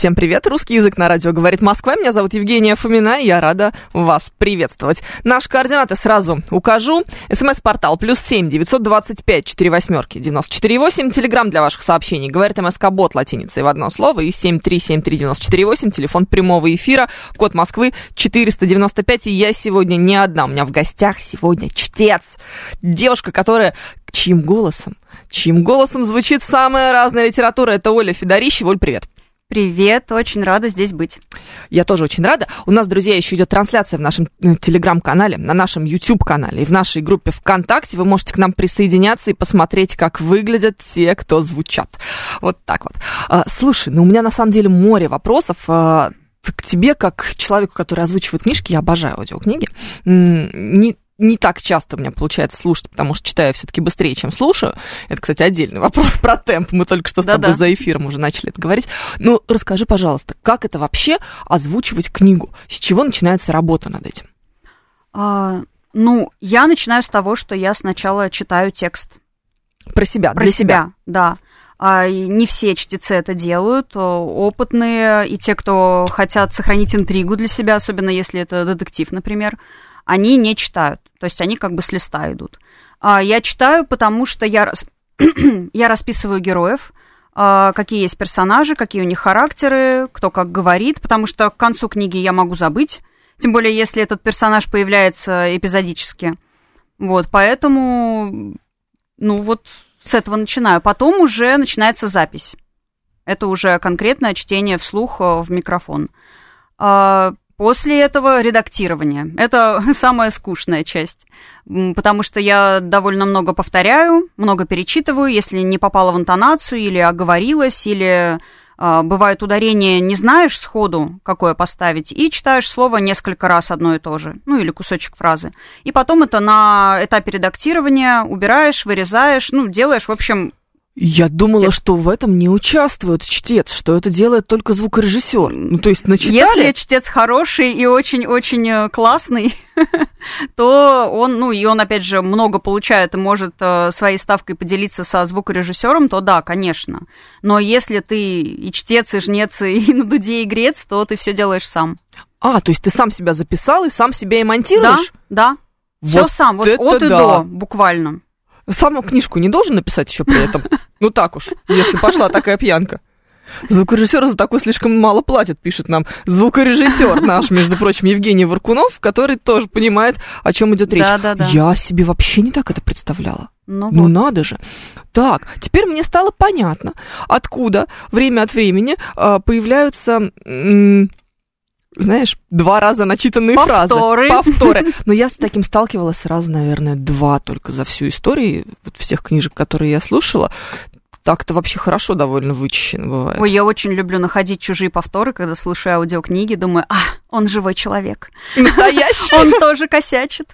Всем привет, русский язык на радио говорит Москва. Меня зовут Евгения Фомина, и я рада вас приветствовать. Наши координаты сразу укажу. СМС-портал плюс семь девятьсот двадцать пять четыре восьмерки девяносто четыре восемь. Телеграмм для ваших сообщений. Говорит МСК Бот латиницей в одно слово. И семь три семь три девяносто четыре восемь. Телефон прямого эфира. Код Москвы четыреста девяносто пять. И я сегодня не одна. У меня в гостях сегодня чтец. Девушка, которая чьим голосом, чьим голосом звучит самая разная литература. Это Оля Федорищева. Оль, привет. Привет, очень рада здесь быть. Я тоже очень рада. У нас, друзья, еще идет трансляция в нашем э, телеграм-канале, на нашем YouTube-канале и в нашей группе ВКонтакте. Вы можете к нам присоединяться и посмотреть, как выглядят те, кто звучат. Вот так вот. А, слушай, ну у меня на самом деле море вопросов а, к тебе, как человеку, который озвучивает книжки. Я обожаю аудиокниги. Не не так часто у меня получается слушать, потому что читаю все-таки быстрее, чем слушаю. Это, кстати, отдельный вопрос про темп. Мы только что с тобой Да-да. за эфиром уже начали это говорить. Ну, расскажи, пожалуйста, как это вообще озвучивать книгу? С чего начинается работа над этим? А, ну, я начинаю с того, что я сначала читаю текст. Про себя, Про себя, себя. да. А не все чтецы это делают, опытные и те, кто хотят сохранить интригу для себя, особенно если это детектив, например они не читают. То есть они как бы с листа идут. А я читаю, потому что я, я расписываю героев, а, какие есть персонажи, какие у них характеры, кто как говорит, потому что к концу книги я могу забыть, тем более если этот персонаж появляется эпизодически. Вот, поэтому, ну вот с этого начинаю. Потом уже начинается запись. Это уже конкретное чтение вслух э, в микрофон. А, После этого редактирование. Это самая скучная часть, потому что я довольно много повторяю, много перечитываю, если не попала в интонацию или оговорилась, или э, бывает ударение не знаешь сходу, какое поставить, и читаешь слово несколько раз одно и то же, ну или кусочек фразы. И потом это на этапе редактирования убираешь, вырезаешь, ну, делаешь, в общем, я думала, Текст. что в этом не участвует чтец, что это делает только звукорежиссер. Ну, то есть начитали... Если чтец хороший и очень-очень э, классный, то он, ну, и он, опять же, много получает и может э, своей ставкой поделиться со звукорежиссером, то да, конечно. Но если ты и чтец, и жнец, и на дуде игрец, то ты все делаешь сам. А, то есть ты сам себя записал и сам себя и монтируешь? Да, да. Все сам, вот от и да. до, буквально. Саму книжку не должен написать еще при этом? Ну так уж, если пошла такая пьянка. Звукорежиссер за такой слишком мало платит, пишет нам звукорежиссер наш, между прочим, Евгений Варкунов, который тоже понимает, о чем идет речь. Да, да, да. Я себе вообще не так это представляла. Ну, ну вот. надо же. Так, теперь мне стало понятно, откуда время от времени э, появляются знаешь, два раза начитанные Повторы. фразы. Повторы. Но я с таким сталкивалась сразу, наверное, два только за всю историю вот всех книжек, которые я слушала. Так-то вообще хорошо довольно вычищено бывает. Ой, я очень люблю находить чужие повторы, когда слушаю аудиокниги, думаю, а, он живой человек. Настоящий. Он тоже косячит.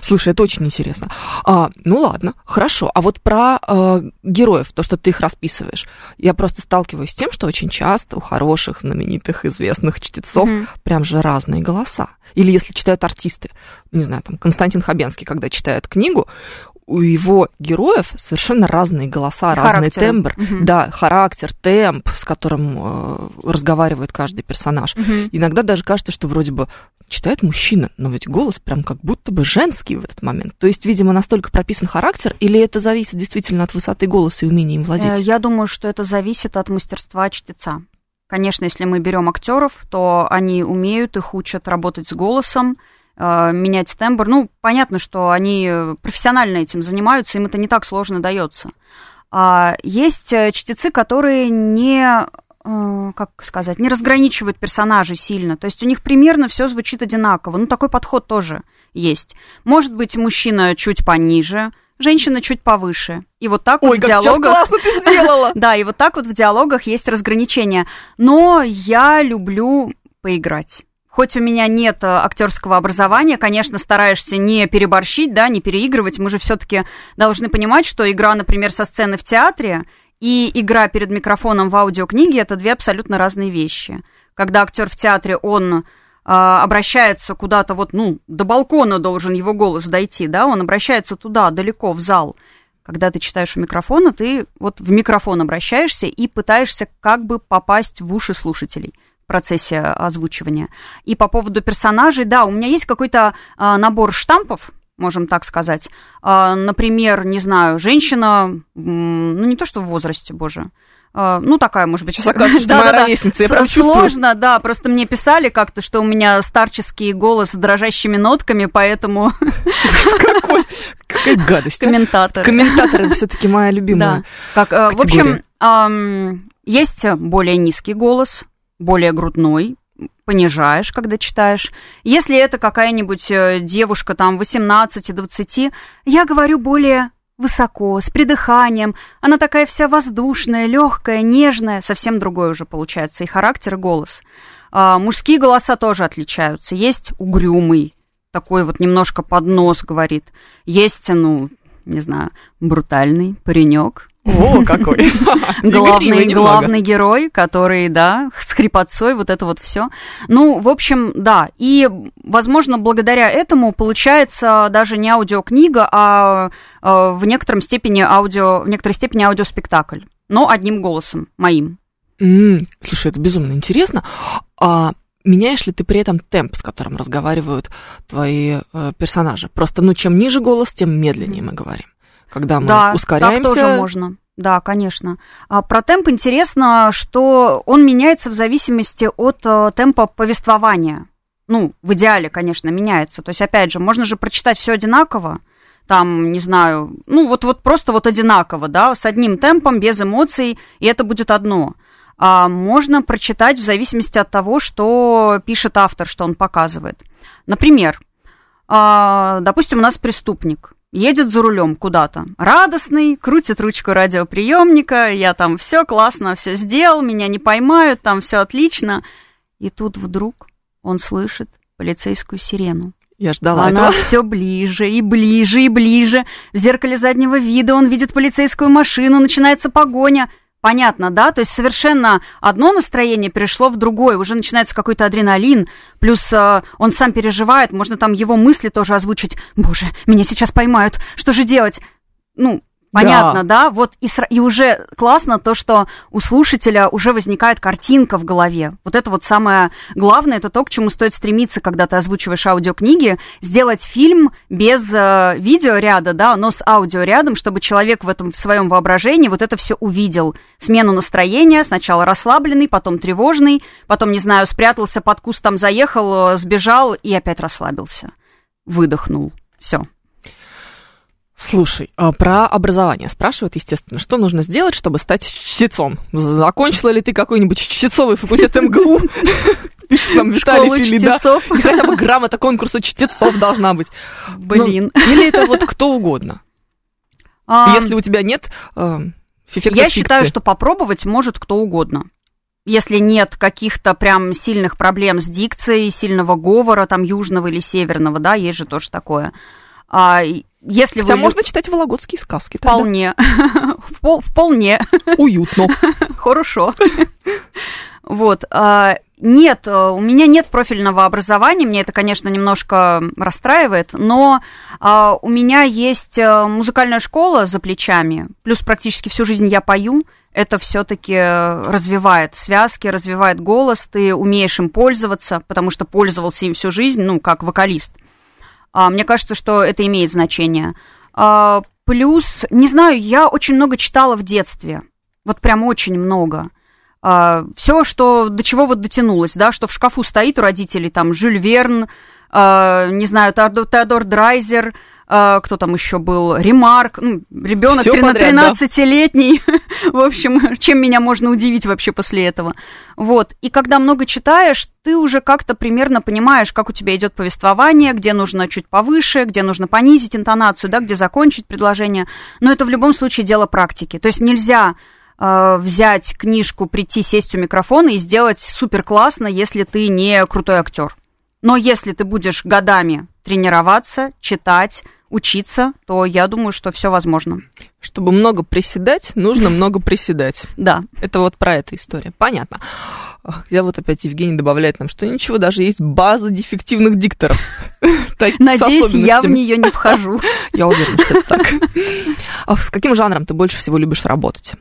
Слушай, это очень интересно. А, ну ладно, хорошо. А вот про э, героев, то, что ты их расписываешь, я просто сталкиваюсь с тем, что очень часто у хороших, знаменитых, известных чтецов mm-hmm. прям же разные голоса. Или если читают артисты, не знаю, там Константин Хабенский, когда читает книгу, у его героев совершенно разные голоса, характер. разный тембр, угу. да, характер, темп, с которым э, разговаривает каждый персонаж. Угу. Иногда даже кажется, что вроде бы читает мужчина, но ведь голос прям как будто бы женский в этот момент. То есть, видимо, настолько прописан характер, или это зависит действительно от высоты голоса и умения им владеть? Э, я думаю, что это зависит от мастерства чтеца. Конечно, если мы берем актеров, то они умеют, их учат работать с голосом, менять тембр. Ну, понятно, что они профессионально этим занимаются, им это не так сложно дается. А есть э, чтецы, которые не э, как сказать, не разграничивают персонажей сильно. То есть у них примерно все звучит одинаково. Ну, такой подход тоже есть. Может быть, мужчина чуть пониже, женщина чуть повыше. И вот так Ой, вот в диалогах... классно ты сделала! Да, и вот так вот в диалогах есть разграничения. Но я люблю поиграть. Хоть у меня нет э, актерского образования, конечно, стараешься не переборщить, да, не переигрывать. Мы же все-таки должны понимать, что игра, например, со сцены в театре и игра перед микрофоном в аудиокниге это две абсолютно разные вещи. Когда актер в театре, он а, обращается куда-то вот, ну, до балкона должен его голос дойти, да, он обращается туда, далеко, в зал. Когда ты читаешь у микрофона, ты вот в микрофон обращаешься и пытаешься как бы попасть в уши слушателей процессе озвучивания. И по поводу персонажей, да, у меня есть какой-то а, набор штампов, можем так сказать. А, например, не знаю, женщина, ну не то что в возрасте, боже, а, ну, такая, может быть... Сейчас окажется, да, моя да, ровесница, я прям Сложно, да, просто мне писали как-то, что у меня старческий голос с дрожащими нотками, поэтому... Какой, какая гадость. А? Комментаторы. Комментаторы все таки моя любимая Да, как, э, в общем, есть более низкий голос, более грудной, понижаешь, когда читаешь. Если это какая-нибудь э, девушка там 18-20, я говорю более высоко, с придыханием. Она такая вся воздушная, легкая, нежная. Совсем другой уже получается и характер, и голос. А, мужские голоса тоже отличаются. Есть угрюмый, такой вот немножко под нос говорит. Есть, ну, не знаю, брутальный паренек, о, какой! Главный, главный герой, который, да, с хрипотцой, вот это вот все. Ну, в общем, да. И, возможно, благодаря этому получается даже не аудиокнига, а э, в некотором степени аудио, в некоторой степени аудиоспектакль. Но одним голосом, моим. Mm, слушай, это безумно интересно. А меняешь ли ты при этом темп, с которым разговаривают твои э, персонажи? Просто, ну, чем ниже голос, тем медленнее мы говорим когда мы да, ускоряемся. Так тоже можно. Да, конечно. А про темп интересно, что он меняется в зависимости от э, темпа повествования. Ну, в идеале, конечно, меняется. То есть, опять же, можно же прочитать все одинаково, там, не знаю, ну, вот, вот просто вот одинаково, да, с одним темпом, без эмоций, и это будет одно. А можно прочитать в зависимости от того, что пишет автор, что он показывает. Например, а, допустим, у нас преступник едет за рулем куда-то. Радостный, крутит ручку радиоприемника, я там все классно, все сделал, меня не поймают, там все отлично. И тут вдруг он слышит полицейскую сирену. Я ждала Она этого. все ближе и ближе и ближе. В зеркале заднего вида он видит полицейскую машину, начинается погоня. Понятно, да? То есть совершенно одно настроение перешло в другое, уже начинается какой-то адреналин, плюс э, он сам переживает, можно там его мысли тоже озвучить. Боже, меня сейчас поймают, что же делать? Ну, Понятно, да? да? Вот и, и уже классно то, что у слушателя уже возникает картинка в голове. Вот это вот самое главное, это то, к чему стоит стремиться, когда ты озвучиваешь аудиокниги, сделать фильм без э, видеоряда, да, но с аудиорядом, чтобы человек в этом в своем воображении вот это все увидел. Смену настроения, сначала расслабленный, потом тревожный, потом, не знаю, спрятался под кустом, заехал, э, сбежал и опять расслабился. Выдохнул. Все. Слушай, а про образование спрашивают, естественно, что нужно сделать, чтобы стать чтецом? Закончила ли ты какой-нибудь чтецовый факультет МГУ? Пишет нам Виталий Филида. Или хотя бы грамота конкурса чтецов должна быть. Блин. Ну, или это вот кто угодно. Если у тебя нет э, Я считаю, что попробовать может кто угодно. Если нет каких-то прям сильных проблем с дикцией, сильного говора, там, южного или северного, да, есть же тоже такое. А, если Хотя вы... можно читать вологодские сказки. Вполне. Вполне. Уютно. Хорошо. Вот. А, нет, э, у меня нет профильного образования, мне это, конечно, немножко расстраивает, но а, у меня есть э, музыкальная школа за плечами, плюс практически всю жизнь я пою, это все-таки развивает связки, развивает голос, ты умеешь им пользоваться, потому что пользовался им всю жизнь, ну, как вокалист. А, мне кажется, что это имеет значение. А, плюс, не знаю, я очень много читала в детстве. Вот прям очень много. А, все, что до чего вот дотянулось, да, что в шкафу стоит у родителей, там, Жюль Верн, не знаю, Теодор Драйзер, а, кто там еще был, Ремарк, ну, ребенок Всё подряд, да. 13-летний, в общем, чем меня можно удивить вообще после этого. Вот, и когда много читаешь, ты уже как-то примерно понимаешь, как у тебя идет повествование, где нужно чуть повыше, где нужно понизить интонацию, да, где закончить предложение, но это в любом случае дело практики, то есть нельзя э, взять книжку, прийти, сесть у микрофона и сделать супер классно, если ты не крутой актер. Но если ты будешь годами тренироваться, читать, учиться, то я думаю, что все возможно. Чтобы много приседать, нужно много приседать. Да. Это вот про эту историю. Понятно. Я вот опять Евгений добавляет нам, что ничего, даже есть база дефективных дикторов. Надеюсь, я в нее не вхожу. Я уверена, что это так. А с каким жанром ты больше всего любишь работать?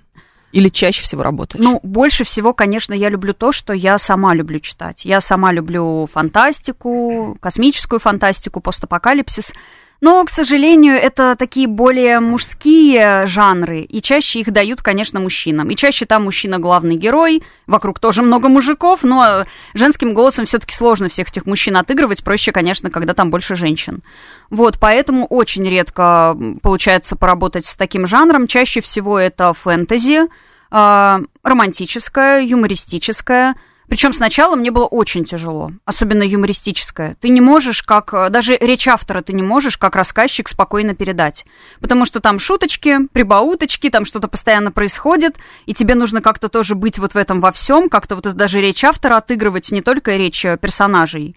Или чаще всего работаешь? Ну, больше всего, конечно, я люблю то, что я сама люблю читать. Я сама люблю фантастику, космическую фантастику, постапокалипсис. Но, к сожалению, это такие более мужские жанры, и чаще их дают, конечно, мужчинам. И чаще там мужчина главный герой, вокруг тоже много мужиков, но женским голосом все-таки сложно всех этих мужчин отыгрывать, проще, конечно, когда там больше женщин. Вот, поэтому очень редко получается поработать с таким жанром. Чаще всего это фэнтези, а, романтическое, юмористическое. Причем сначала мне было очень тяжело, особенно юмористическое. Ты не можешь, как э, даже речь автора, ты не можешь, как рассказчик, спокойно передать. Потому что там шуточки, прибауточки, там что-то постоянно происходит, и тебе нужно как-то тоже быть вот в этом во всем, как-то вот даже речь автора отыгрывать, не только речь э, персонажей.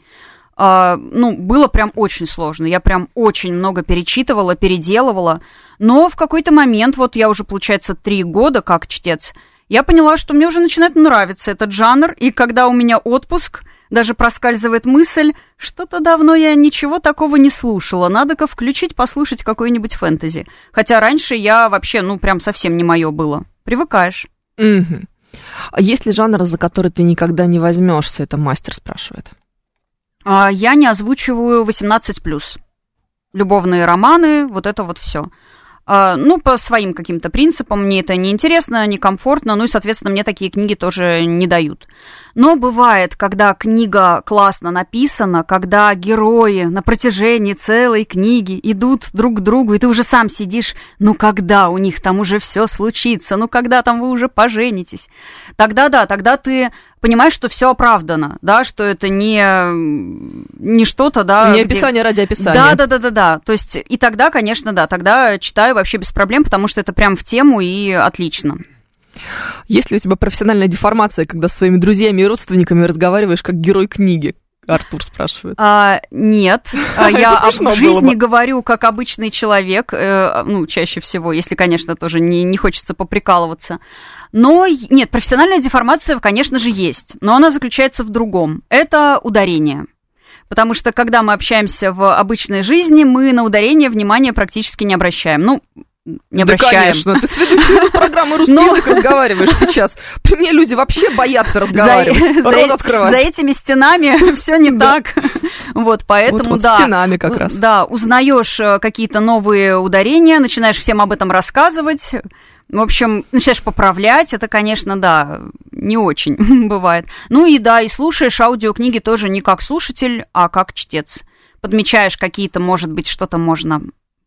А, ну, было прям очень сложно. Я прям очень много перечитывала, переделывала. Но в какой-то момент, вот я уже, получается, три года как чтец, я поняла, что мне уже начинает нравиться этот жанр, и когда у меня отпуск, даже проскальзывает мысль, что-то давно я ничего такого не слушала, надо-ка включить, послушать какой-нибудь фэнтези. Хотя раньше я вообще, ну, прям совсем не мое было. Привыкаешь. Мгм. А есть ли жанр, за который ты никогда не возьмешься? Это мастер спрашивает. А я не озвучиваю 18+. Любовные романы, вот это вот все. Ну, по своим каким-то принципам мне это неинтересно, некомфортно, ну и, соответственно, мне такие книги тоже не дают. Но бывает, когда книга классно написана, когда герои на протяжении целой книги идут друг к другу, и ты уже сам сидишь, ну когда у них там уже все случится, ну когда там вы уже поженитесь. Тогда да, тогда ты понимаешь, что все оправдано, да, что это не, не что-то, да. Не где- описание ради описания. Да, да, да, да, да. То есть, и тогда, конечно, да, тогда читаю вообще без проблем, потому что это прям в тему и отлично. Есть ли у тебя профессиональная деформация, когда со своими друзьями и родственниками разговариваешь как герой книги? Артур спрашивает. А, нет, А, я в жизни говорю как обычный человек, э, ну, чаще всего, если, конечно, тоже не, не хочется поприкалываться. Но нет, профессиональная деформация, конечно же, есть, но она заключается в другом. Это ударение. Потому что, когда мы общаемся в обычной жизни, мы на ударение внимания практически не обращаем. Ну, не Да, обращаем. конечно, ты с ведущей программы «Русский Ну. язык» разговариваешь сейчас. При мне люди вообще боятся разговаривать, за, рот за- открывать. за этими стенами все не Да. так. Вот, поэтому, Вот- вот да. стенами как раз. Да, узнаешь э, какие-то новые ударения, начинаешь всем об этом рассказывать. В общем, начинаешь поправлять, это, конечно, да, не очень бывает. Ну и да, и слушаешь аудиокниги тоже не как слушатель, а как чтец. Подмечаешь какие-то, может быть, что-то можно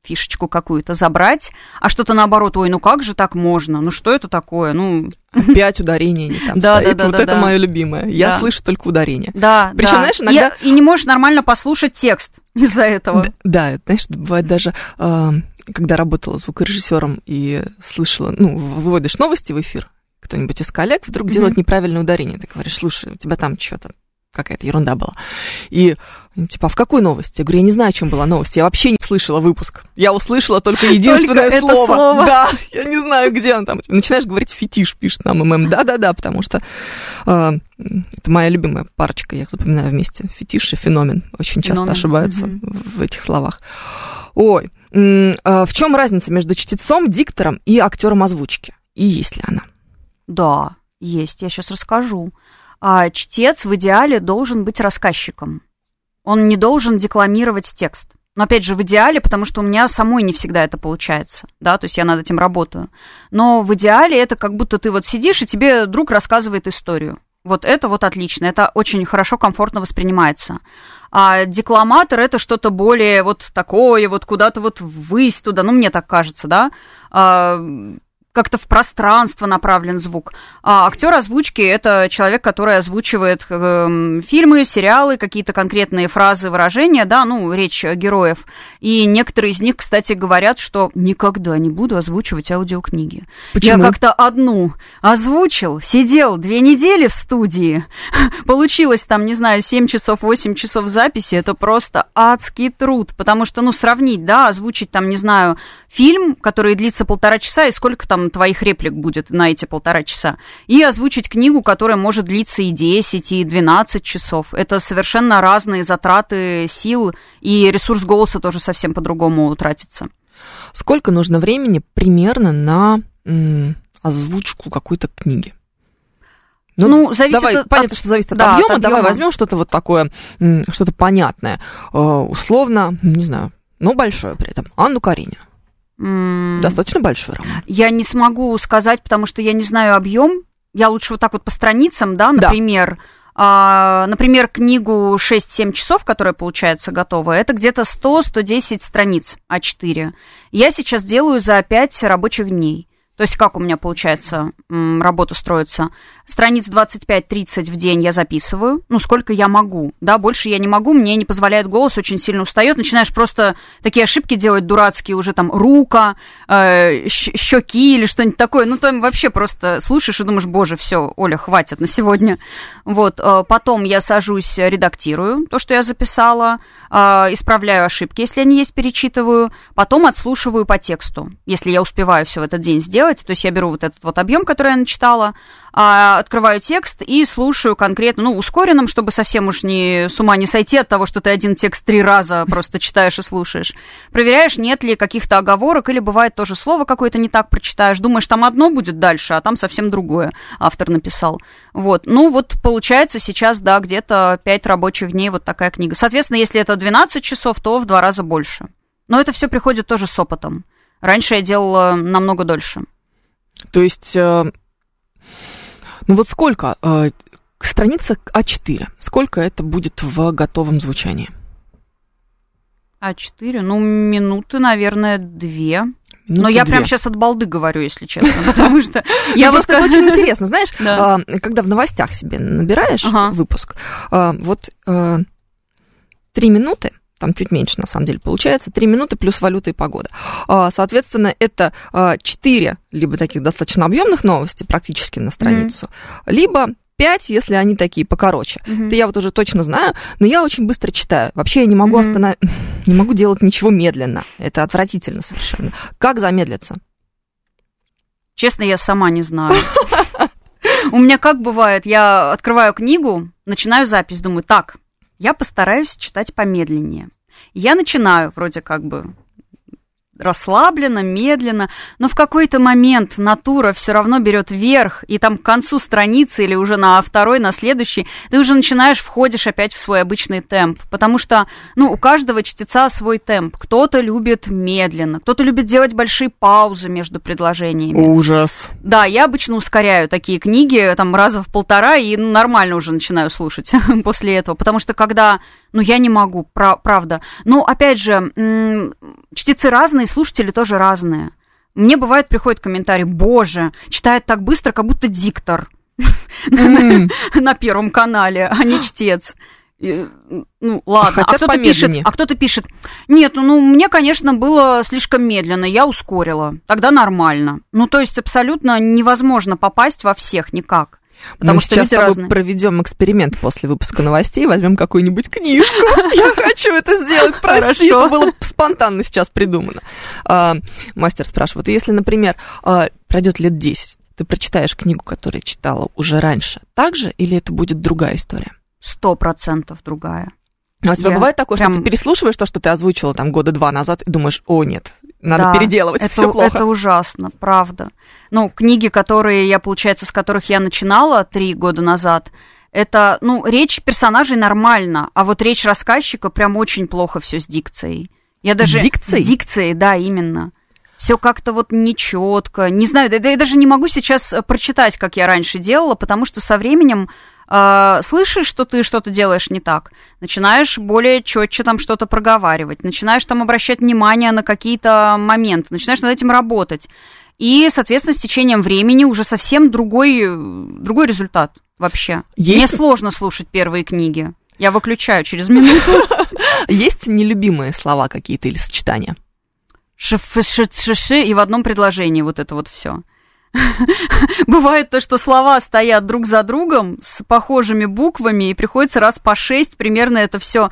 фишечку какую-то забрать, а что-то наоборот, ой, ну как же так можно? Ну что это такое? Ну, Опять ударение не там Да, стоит. да, да, Вот да, это да. мое любимое. Я Да. слышу только ударение. Да, Причём, да. знаешь, иногда- И, и не можешь нормально послушать текст из-за этого. Да, это, знаешь, бывает даже, э, когда работала звукорежиссером и слышала, ну, выводишь новости в эфир, кто-нибудь из коллег вдруг Мгм. делает неправильное ударение. Ты говоришь, слушай, у тебя там что-то, какая-то ерунда была. И они типа, а в какой новости? Я говорю, я не знаю, о чем была новость. Я вообще не слышала выпуск. Я услышала только единственное это слово. слово. Да, я не знаю, где он там. Начинаешь говорить фетиш, пишет нам ММ. Да-да-да, потому что э, это моя любимая парочка, я их запоминаю вместе. Фетиш и феномен. Очень часто Феномен, ошибаются мгм. в этих словах. Ой, а в чем разница между чтецом, диктором и актером озвучки? И есть ли она? Да, есть, я сейчас расскажу. А чтец в идеале должен быть рассказчиком. Он не должен декламировать текст. Но опять же, в идеале, потому что у меня самой не всегда это получается, да, то есть я над этим работаю. Но в идеале это как будто ты вот сидишь, и тебе друг рассказывает историю. Вот это вот отлично, это очень хорошо, комфортно воспринимается. А декламатор это что-то более вот такое, вот куда-то вот ввысь туда, ну, мне так кажется, да, а, как-то в пространство направлен звук. А актер озвучки это человек, который озвучивает э, фильмы, сериалы, какие-то конкретные фразы, выражения, да, ну, речь героев. И некоторые из них, кстати, говорят, что никогда не буду озвучивать аудиокниги. Почему? Я как-то одну озвучил, сидел две недели в студии, получилось там, не знаю, 7 часов, 8 часов записи, это просто адский труд, потому что, ну, сравнить, да, озвучить там, не знаю, фильм, который длится полтора часа, и сколько там твоих реплик будет на эти полтора часа, и озвучить книгу, которая может длиться и 10, и 12 часов. Это совершенно разные затраты сил, и ресурс голоса тоже совсем по-другому тратится. Сколько нужно времени примерно на м, озвучку какой-то книги? Ну, ну зависит давай, от, понятно, что зависит от да, объема. от Давай объема. возьмем что-то вот такое, что-то понятное. Э, условно, не знаю, но большое при этом. Анну Каренину. Достаточно большой роман. Я не смогу сказать, потому что я не знаю объем. Я лучше вот так вот по страницам, да, Да. например. а, например, книгу 6-7 часов, которая получается готовая, это где-то 100-110 страниц А4. Я сейчас делаю за 5 рабочих дней. То есть как у меня получается работа строится? Страниц 25-30 в день я записываю, ну, сколько я могу, да, больше я не могу, мне не позволяет голос, очень сильно устает, начинаешь просто такие ошибки делать дурацкие, уже там рука, э, щеки или что-нибудь такое, ну, там вообще просто слушаешь и думаешь, боже, все, Оля, хватит на сегодня. Вот, э, потом я сажусь, редактирую то, что я записала, э, исправляю ошибки, если они есть, перечитываю, потом отслушиваю по тексту, если я успеваю все в этот день сделать, то есть я беру вот этот вот объем, который я начитала, а, открываю текст и слушаю конкретно, ну, ускоренным, чтобы совсем уж не с ума не сойти от того, что ты один текст три раза просто читаешь и слушаешь. Проверяешь, нет ли каких-то оговорок, или бывает тоже слово какое-то не так прочитаешь, думаешь, там одно будет дальше, а там совсем другое автор написал. Вот, ну, вот получается сейчас, да, где-то 5 рабочих дней вот такая книга. Соответственно, если это 12 часов, то в два раза больше. Но это все приходит тоже с опытом. Раньше я делала намного дольше. То есть, э, ну вот сколько э, страница А4, сколько это будет в готовом звучании? А4, ну, минуты, наверное, две. Но Минуты я две. прям сейчас от балды говорю, если честно, потому что Я я просто это очень интересно, знаешь, а, когда в новостях себе набираешь выпуск, а, вот а, три минуты, там чуть меньше на самом деле получается, три минуты плюс валюта и погода. А, Соответственно, это а, четыре либо таких достаточно объемных новости практически на страницу, либо пять, если они такие покороче. Мгм. Это я вот уже точно знаю, но я очень быстро читаю. Вообще я не могу Мгм. останов... не могу делать ничего медленно. Это отвратительно совершенно. Как замедлиться? Честно, я сама не знаю. У меня как бывает, я открываю книгу, начинаю запись, думаю, так, я постараюсь читать помедленнее. Я начинаю вроде как бы расслабленно, медленно, но в какой-то момент натура все равно берет верх, и там к концу страницы или уже на второй, на следующий, ты уже начинаешь, входишь опять в свой обычный темп, потому что, ну, у каждого чтеца свой темп. Кто-то любит медленно, кто-то любит делать большие паузы между предложениями. Ужас. Да, я обычно ускоряю такие книги, там, раза в полтора, и нормально уже начинаю слушать после этого. Потому что когда... Ну, я не могу, пра- правда. Ну, опять же, чтецы разные, слушатели тоже разные. Мне бывает, приходит комментарий, боже, читает так быстро, как будто диктор на Первом канале, а не чтец. Ну, ладно. Хотят а кто-то пишет, а кто-то пишет, нет, ну, мне, конечно, было слишком медленно, я ускорила, тогда нормально. Ну, то есть абсолютно невозможно попасть во всех никак. Потому Мы что сейчас люди с тобой разные. проведем эксперимент после выпуска новостей, возьмем какую-нибудь книжку. Я хочу это сделать, прости, это было спонтанно сейчас придумано. А, Мастер спрашивает, если, например, а, пройдет лет 10, ты прочитаешь книгу, которую читала уже раньше, так же или это будет другая история? Сто процентов другая. А у тебя Я бывает такое, что ты переслушиваешь то, что ты озвучила там года два назад, и думаешь, о, нет, надо Да, переделывать, это, все плохо. это ужасно, правда. Ну, книги, которые я, получается, с которых я начинала три года назад, это, ну, речь персонажей нормально, а вот речь рассказчика прям очень плохо все с дикцией. Я даже... дикцией? С дикцией, да, именно. Все как-то вот нечетко. Не знаю, да, да я даже не могу сейчас э, прочитать, как я раньше делала, потому что со временем э, слышишь, что ты что-то делаешь не так, начинаешь более четче там что-то проговаривать, начинаешь там обращать внимание на какие-то моменты, начинаешь над этим работать. И, соответственно, с течением времени уже совсем другой, другой результат вообще. Есть... Мне сложно слушать первые книги. Я выключаю через минуту. Есть нелюбимые слова какие-то или сочетания? Шиши и в одном предложении вот это вот все. Бывает то, что слова стоят друг за другом с похожими буквами, и приходится раз по шесть примерно это все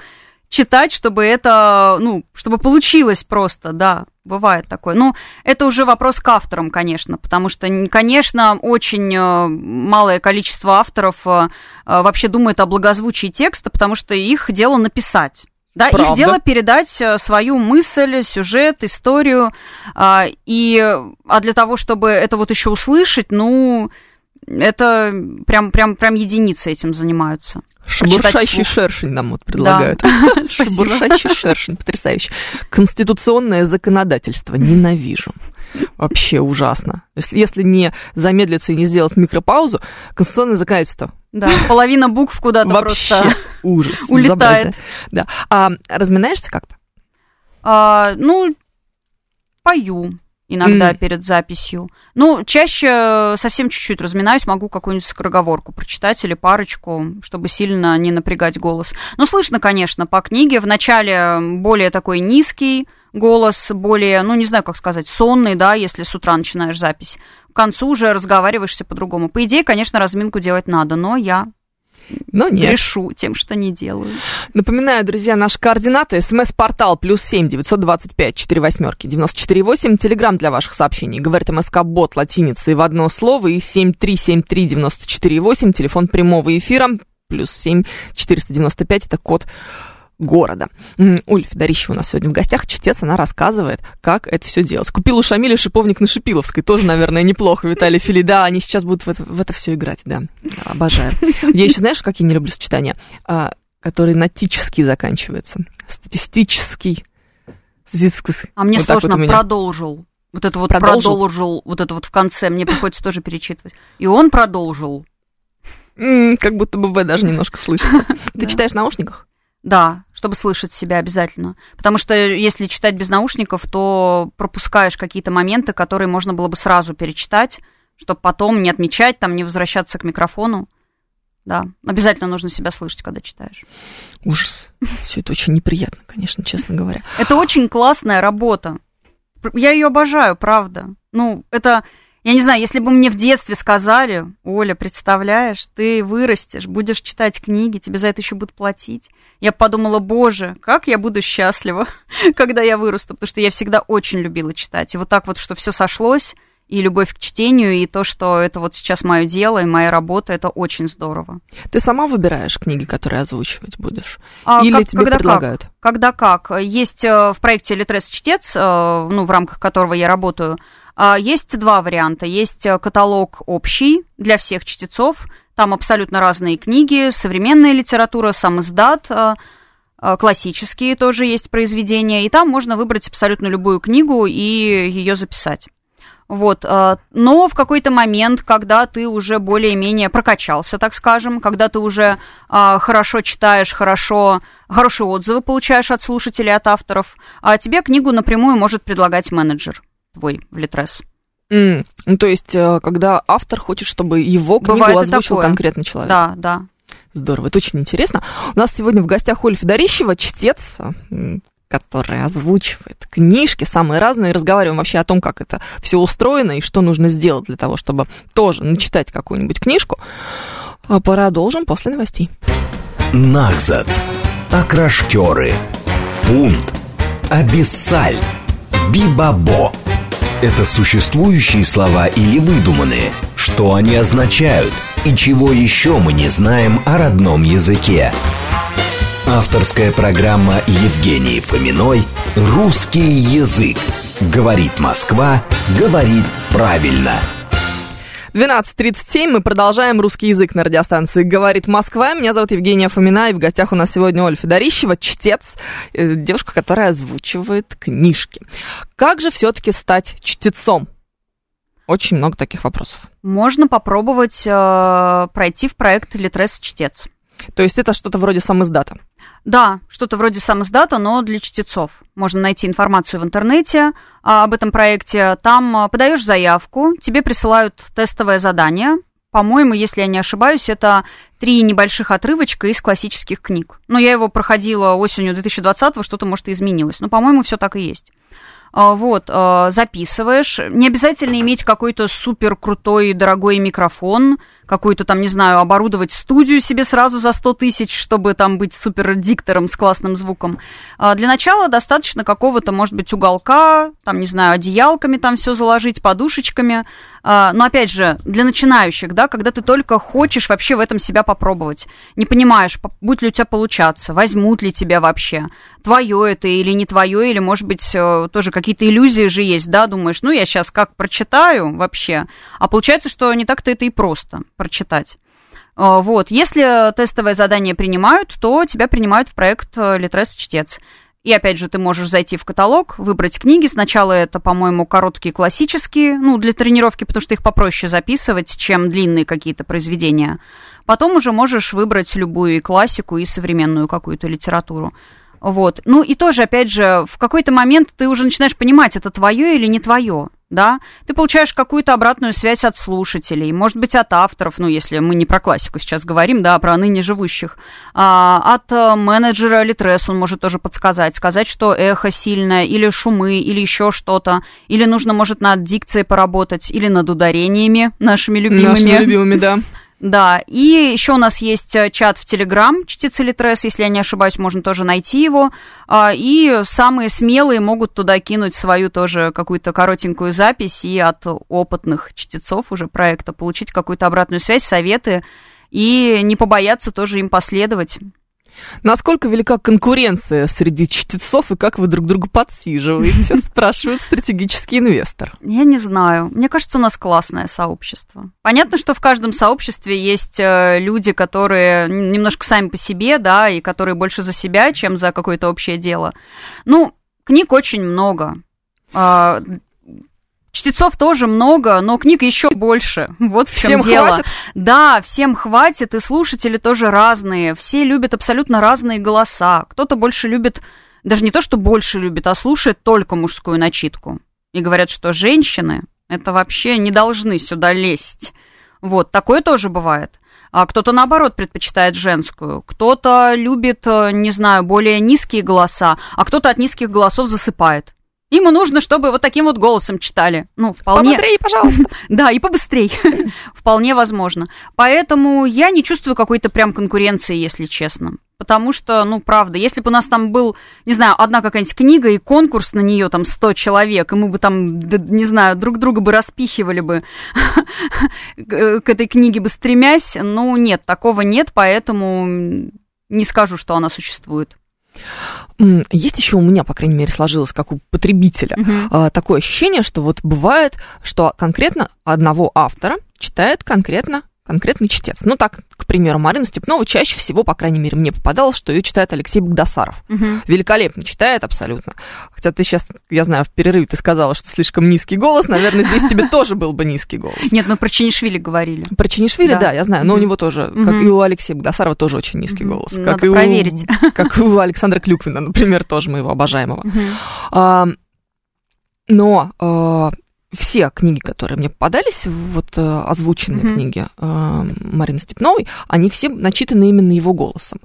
читать, чтобы это, ну, чтобы получилось просто, да, бывает такое. Ну, это уже вопрос к авторам, конечно, потому что, конечно, очень э, малое количество авторов э, э, вообще думает о благозвучии текста, потому что их дело написать. Да, Правда. их дело передать э, свою мысль, сюжет, историю. А, и, а для того, чтобы это вот еще услышать, ну, это прям, прям, прям единицы этим занимаются. Шебуршащий шершень нам вот предлагают. Да. Шебуршащий шершень, потрясающе. Конституционное законодательство, ненавижу. Вообще ужасно. Если, если не замедлиться и не сделать микропаузу, конституционное законодательство да, половина букв куда-то Вообще просто ужас. улетает. Да. А разминаешься как-то? А, ну, пою иногда mm. перед записью. Ну, чаще совсем чуть-чуть разминаюсь, могу какую-нибудь скороговорку прочитать или парочку, чтобы сильно не напрягать голос. Ну, слышно, конечно, по книге. Вначале более такой низкий голос, более, ну, не знаю, как сказать, сонный, да, если с утра начинаешь запись к концу уже разговариваешься по-другому. По идее, конечно, разминку делать надо, но я но нет. Решу тем, что не делаю. Напоминаю, друзья, наши координаты. СМС-портал плюс семь девятьсот двадцать пять четыре восьмерки девяносто четыре восемь. Телеграмм для ваших сообщений. Говорит МСК Бот латиницей в одно слово и семь три семь три девяносто четыре восемь. Телефон прямого эфира плюс семь четыреста девяносто пять. Это код города. Ульф Дарищева у нас сегодня в гостях, чтец, она рассказывает, как это все делать. Купил у Шамиля шиповник на Шипиловской, тоже, наверное, неплохо, Виталий Фили. Да, они сейчас будут в это, в это все играть, да, обожаю. Я еще, знаешь, какие не люблю сочетания? А, которые натический заканчиваются. Статистический. А мне вот сложно, вот продолжил. Вот это вот продолжил? продолжил, вот это вот в конце, мне приходится тоже перечитывать. И он продолжил. как будто бы В даже немножко слышится. Ты читаешь в наушниках? Да, чтобы слышать себя обязательно. Потому что если читать без наушников, то пропускаешь какие-то моменты, которые можно было бы сразу перечитать, чтобы потом не отмечать, там, не возвращаться к микрофону. Да, обязательно нужно себя слышать, когда читаешь. Ужас. Все это очень неприятно, конечно, честно говоря. Это очень классная работа. Я ее обожаю, правда. Ну, это я не знаю, если бы мне в детстве сказали, Оля, представляешь, ты вырастешь, будешь читать книги, тебе за это еще будут платить. Я подумала, боже, как я буду счастлива, когда я вырасту, потому что я всегда очень любила читать. И вот так вот, что все сошлось, и любовь к чтению, и то, что это вот сейчас мое дело и моя работа, это очень здорово. Ты сама выбираешь книги, которые озвучивать будешь? А, Или как, тебе когда предлагают? Как? Когда как? Есть э, в проекте «Литрес чтец», э, ну, в рамках которого я работаю, есть два варианта. Есть э, каталог общий для всех чтецов. Там абсолютно разные книги, современная литература, сам издат, э, э, классические тоже есть произведения. И там можно выбрать абсолютно любую книгу и ее записать. Вот. Но в какой-то момент, когда ты уже более-менее прокачался, так скажем, когда ты уже хорошо читаешь, хорошо, хорошие отзывы получаешь от слушателей, от авторов, а тебе книгу напрямую может предлагать менеджер твой в Литрес. Mm. Ну, то есть, э, когда автор хочет, чтобы его книгу Бывает озвучил конкретный человек. Да, да. Здорово, это очень интересно. У нас сегодня в гостях Ольга Федорищева, чтец, который озвучивает книжки самые разные, и разговариваем вообще о том, как это все устроено и что нужно сделать для того, чтобы тоже начитать какую-нибудь книжку. А продолжим после новостей. Нахзат. Окрашкеры. Пункт. Абиссаль. Бибабо. Это существующие слова или выдуманные? Что они означают? И чего еще мы не знаем о родном языке? Авторская программа Евгении Фоминой «Русский язык». Говорит Москва, говорит правильно. 12.37, мы продолжаем русский язык на радиостанции «Говорит Москва». Меня зовут Евгения Фомина, и в гостях у нас сегодня Ольга Федорищева, чтец, э, девушка, которая озвучивает книжки. Как же все-таки стать чтецом? Очень много таких вопросов. Можно попробовать э, пройти в проект Литрес Чтец. То есть это что-то вроде самиздата? Да, что-то вроде самиздата, но для чтецов. Можно найти информацию в интернете а, об этом проекте. Там а, подаешь заявку, тебе присылают тестовое задание. По-моему, если я не ошибаюсь, это три небольших отрывочка из классических книг. Но я его проходила осенью 2020-го, что-то, может, и изменилось. Но, по-моему, все так и есть. А, вот, записываешь. Не обязательно иметь какой-то супер крутой дорогой микрофон, какую-то там, не знаю, оборудовать студию себе сразу за 100 тысяч, чтобы там быть супер диктором с классным звуком. А, для начала достаточно какого-то, может быть, уголка, там, не знаю, одеялками там все заложить, подушечками. Но, опять же, для начинающих, да, когда ты только хочешь вообще в этом себя попробовать, не понимаешь, будет ли у тебя получаться, возьмут ли тебя вообще, твое это или не твое, или, может быть, э, тоже какие-то иллюзии же есть, да, думаешь, ну, я сейчас как прочитаю вообще, а получается, что не так-то это и просто прочитать. Э, вот, если тестовое задание принимают, то тебя принимают в проект э, Литрес Чтец. И опять же, ты можешь зайти в каталог, выбрать книги. Сначала это, по-моему, короткие классические, ну, для тренировки, потому что их попроще записывать, чем длинные какие-то произведения. Потом уже можешь выбрать любую и классику, и современную какую-то литературу. Вот. Ну и тоже, опять же, в какой-то момент ты уже начинаешь понимать, это твое или не твое. Да? Ты получаешь какую-то обратную связь от слушателей, может быть, от авторов, ну, если мы не про классику сейчас говорим, да, а про ныне живущих, а, от э, менеджера Литрес он может тоже подсказать, сказать, что эхо сильное, или шумы, или еще что-то, или нужно, может, над дикцией поработать, или над ударениями нашими любимыми. Нашими любимыми, да. Да, и еще у нас есть э, чат в Телеграм, чтицы Литрес, если я не ошибаюсь, можно тоже найти его. А, и самые смелые могут туда кинуть свою тоже какую-то коротенькую запись и от опытных чтецов уже проекта получить какую-то обратную связь, советы и не побояться тоже им последовать. Насколько велика конкуренция среди чтецов и как вы друг друга подсиживаете, спрашивает стратегический инвестор. Я не знаю. Мне кажется, у нас классное сообщество. Понятно, что в каждом сообществе есть э, люди, которые немножко сами по себе, да, и которые больше за себя, чем за какое-то общее дело. Ну, книг очень много. Чтецов тоже много, но книг еще больше. Вот в чем всем дело. Хватит? Да, всем хватит, и слушатели тоже разные. Все любят абсолютно разные голоса. Кто-то больше любит, даже не то, что больше любит, а слушает только мужскую начитку. И говорят, что женщины это вообще не должны сюда лезть. Вот, такое тоже бывает. А кто-то, наоборот, предпочитает женскую. Кто-то любит, э, не знаю, более низкие голоса, а кто-то от низких голосов засыпает. Ему нужно, чтобы вот таким вот голосом читали. Ну, вполне... Побыстрее, пожалуйста. Да, и побыстрее. вполне возможно. Поэтому я не чувствую какой-то прям конкуренции, если честно. Потому что, ну, правда, если бы у нас там был, не знаю, одна какая-нибудь книга и конкурс на нее там 100 человек, и мы бы там, не знаю, друг друга бы распихивали бы к этой книге бы стремясь, ну, нет, такого нет, поэтому не скажу, что она существует. Есть еще у меня, по крайней мере, сложилось как у потребителя uh-huh. такое ощущение, что вот бывает, что конкретно одного автора читает конкретно конкретный чтец. Ну так, примеру, Марина Степнова чаще всего, по крайней мере, мне попадалось, что ее читает Алексей Богдасаров. Угу. Великолепно читает абсолютно. Хотя ты сейчас, я знаю, в перерыве ты сказала, что слишком низкий голос. Наверное, здесь тебе тоже был бы низкий голос. Нет, мы про Чинишвили говорили. Про Чинишвили, да, я знаю. Но у него тоже, как и у Алексея Богдасарова, тоже очень низкий голос. Как и проверить. Как и у Александра Клюквина, например, тоже моего обожаемого. Но а, все книги, которые мне попадались, вот э, озвученные mm-hmm. книги э, Марины Степновой, они все начитаны именно его голосом.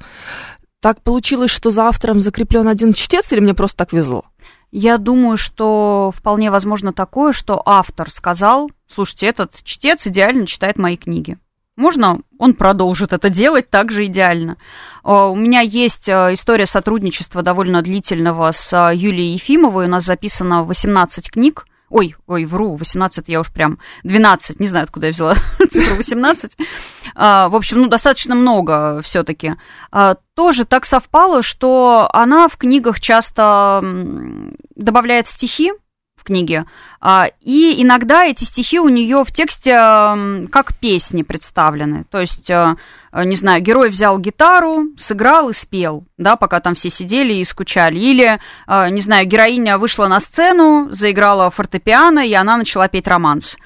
Так получилось, что за автором закреплен один чтец, или мне просто так везло? Я думаю, что вполне возможно такое, что автор сказал, слушайте, этот чтец идеально читает мои книги. Можно он продолжит это делать так же идеально. У меня есть э, история сотрудничества довольно длительного с э, Юлией Ефимовой. У нас записано 18 книг Ой, ой, вру, 18 я уж прям... 12, не знаю, откуда я взяла цифру 18. А, в общем, ну, достаточно много все таки а, тоже так совпало, что она в книгах часто добавляет стихи, в книге. А, и иногда эти стихи у нее в тексте как песни представлены. То есть, э, не знаю, герой взял гитару, сыграл и спел, да, пока там все сидели и скучали. Или, не знаю, героиня вышла на сцену, заиграла фортепиано, и она начала петь романс.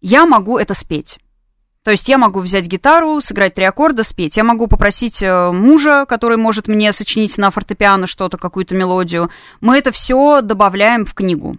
я могу это спеть. То есть я могу взять гитару, сыграть три аккорда, спеть. Я могу попросить э, мужа, который может мне сочинить на фортепиано что-то, какую-то мелодию. Мы это все добавляем в книгу.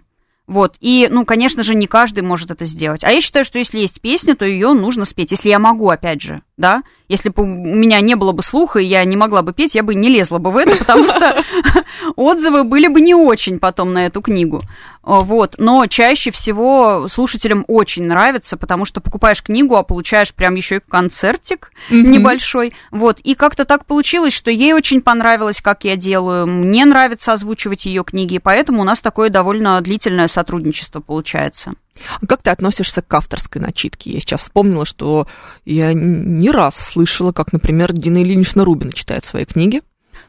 Вот, и, ну, конечно же, не каждый может это сделать. А я считаю, что если есть песня, то ее нужно спеть, если я могу, опять же, да. Если бы у меня не было бы слуха, и я не могла бы петь, я бы не лезла бы в это, потому что отзывы были бы не очень потом на эту книгу. Вот, но чаще всего слушателям очень нравится, потому что покупаешь книгу, а получаешь прям еще и концертик mm-hmm. небольшой. Вот, и как-то так получилось, что ей очень понравилось, как я делаю. Мне нравится озвучивать ее книги, и поэтому у нас такое довольно длительное сотрудничество получается. А как ты относишься к авторской начитке? Я сейчас вспомнила, что я не раз слышала, как, например, Дина Ильинична Рубина читает свои книги.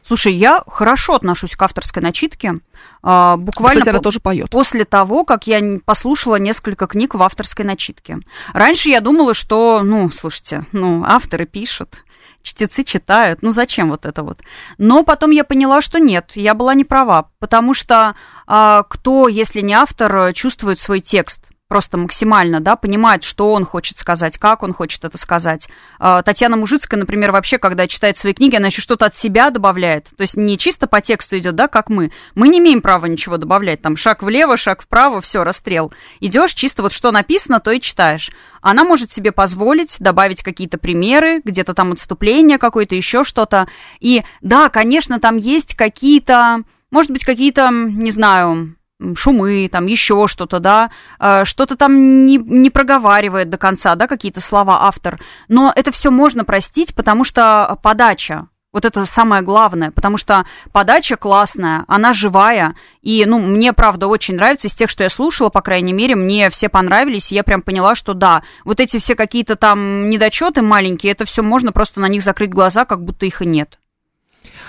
Слушай, я хорошо отношусь к авторской начитке. А, буквально Кстати, она тоже поет. После того, как я послушала несколько книг в авторской начитке. Раньше я думала, что, ну, слушайте, ну, авторы пишут, чтецы читают, ну зачем вот это вот? Но потом я поняла, что нет, я была не права, потому что а, кто, если не автор, чувствует свой текст? Просто максимально, да, понимает, что он хочет сказать, как он хочет это сказать. А, Татьяна Мужицкая, например, вообще, когда читает свои книги, она еще что-то от себя добавляет. То есть не чисто по тексту идет, да, как мы. Мы не имеем права ничего добавлять. Там шаг влево, шаг вправо, все, расстрел. Идешь чисто вот что написано, то и читаешь. Она может себе позволить добавить какие-то примеры, где-то там отступление какое-то, еще что-то. И да, конечно, там есть какие-то, может быть, какие-то, не знаю, шумы, там еще что-то, да, э, что-то там не, не проговаривает до конца, да, какие-то слова автор. Но это все можно простить, потому что подача, вот это самое главное, потому что подача классная, она живая, и, ну, мне, правда, очень нравится, из тех, что я слушала, по крайней мере, мне все понравились, и я прям поняла, что да, вот эти все какие-то там недочеты маленькие, это все можно просто на них закрыть глаза, как будто их и нет.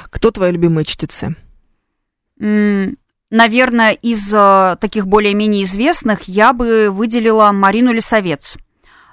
Кто твои любимые чтецы? Наверное, из э, таких более-менее известных я бы выделила Марину Лисовец.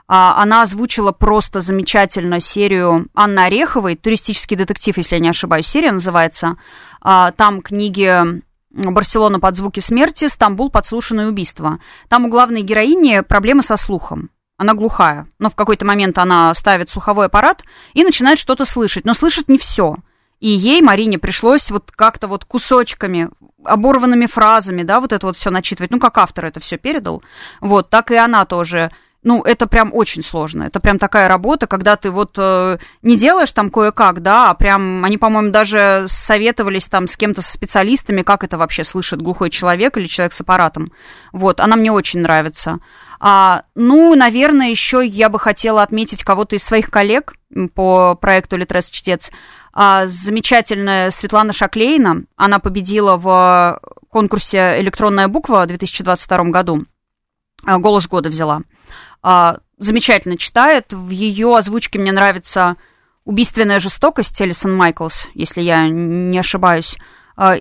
А, она озвучила просто замечательно серию Анны Ореховой, туристический детектив, если я не ошибаюсь, серия называется. А, там книги «Барселона под звуки смерти», «Стамбул. Подслушанное убийство». Там у главной героини проблемы со слухом. Она глухая, но в какой-то момент она ставит слуховой аппарат и начинает что-то слышать, но слышит не все. И ей, Марине, пришлось вот как-то вот кусочками, оборванными фразами, да, вот это вот все начитывать. Ну, как автор это все передал. Вот, так и она тоже ну, это прям очень сложно. Это прям такая работа, когда ты вот э, не делаешь там кое-как, да, а прям они, по-моему, даже советовались там с кем-то, со специалистами, как это вообще слышит глухой человек или человек с аппаратом. Вот, она мне очень нравится. А, ну, наверное, еще я бы хотела отметить кого-то из своих коллег по проекту «Литрес Чтец». А, замечательная Светлана Шаклейна. Она победила в конкурсе «Электронная буква» в 2022 году. А, «Голос года» взяла. А, замечательно читает. В ее озвучке мне нравится «Убийственная жестокость» Элисон Майклс, если я не ошибаюсь.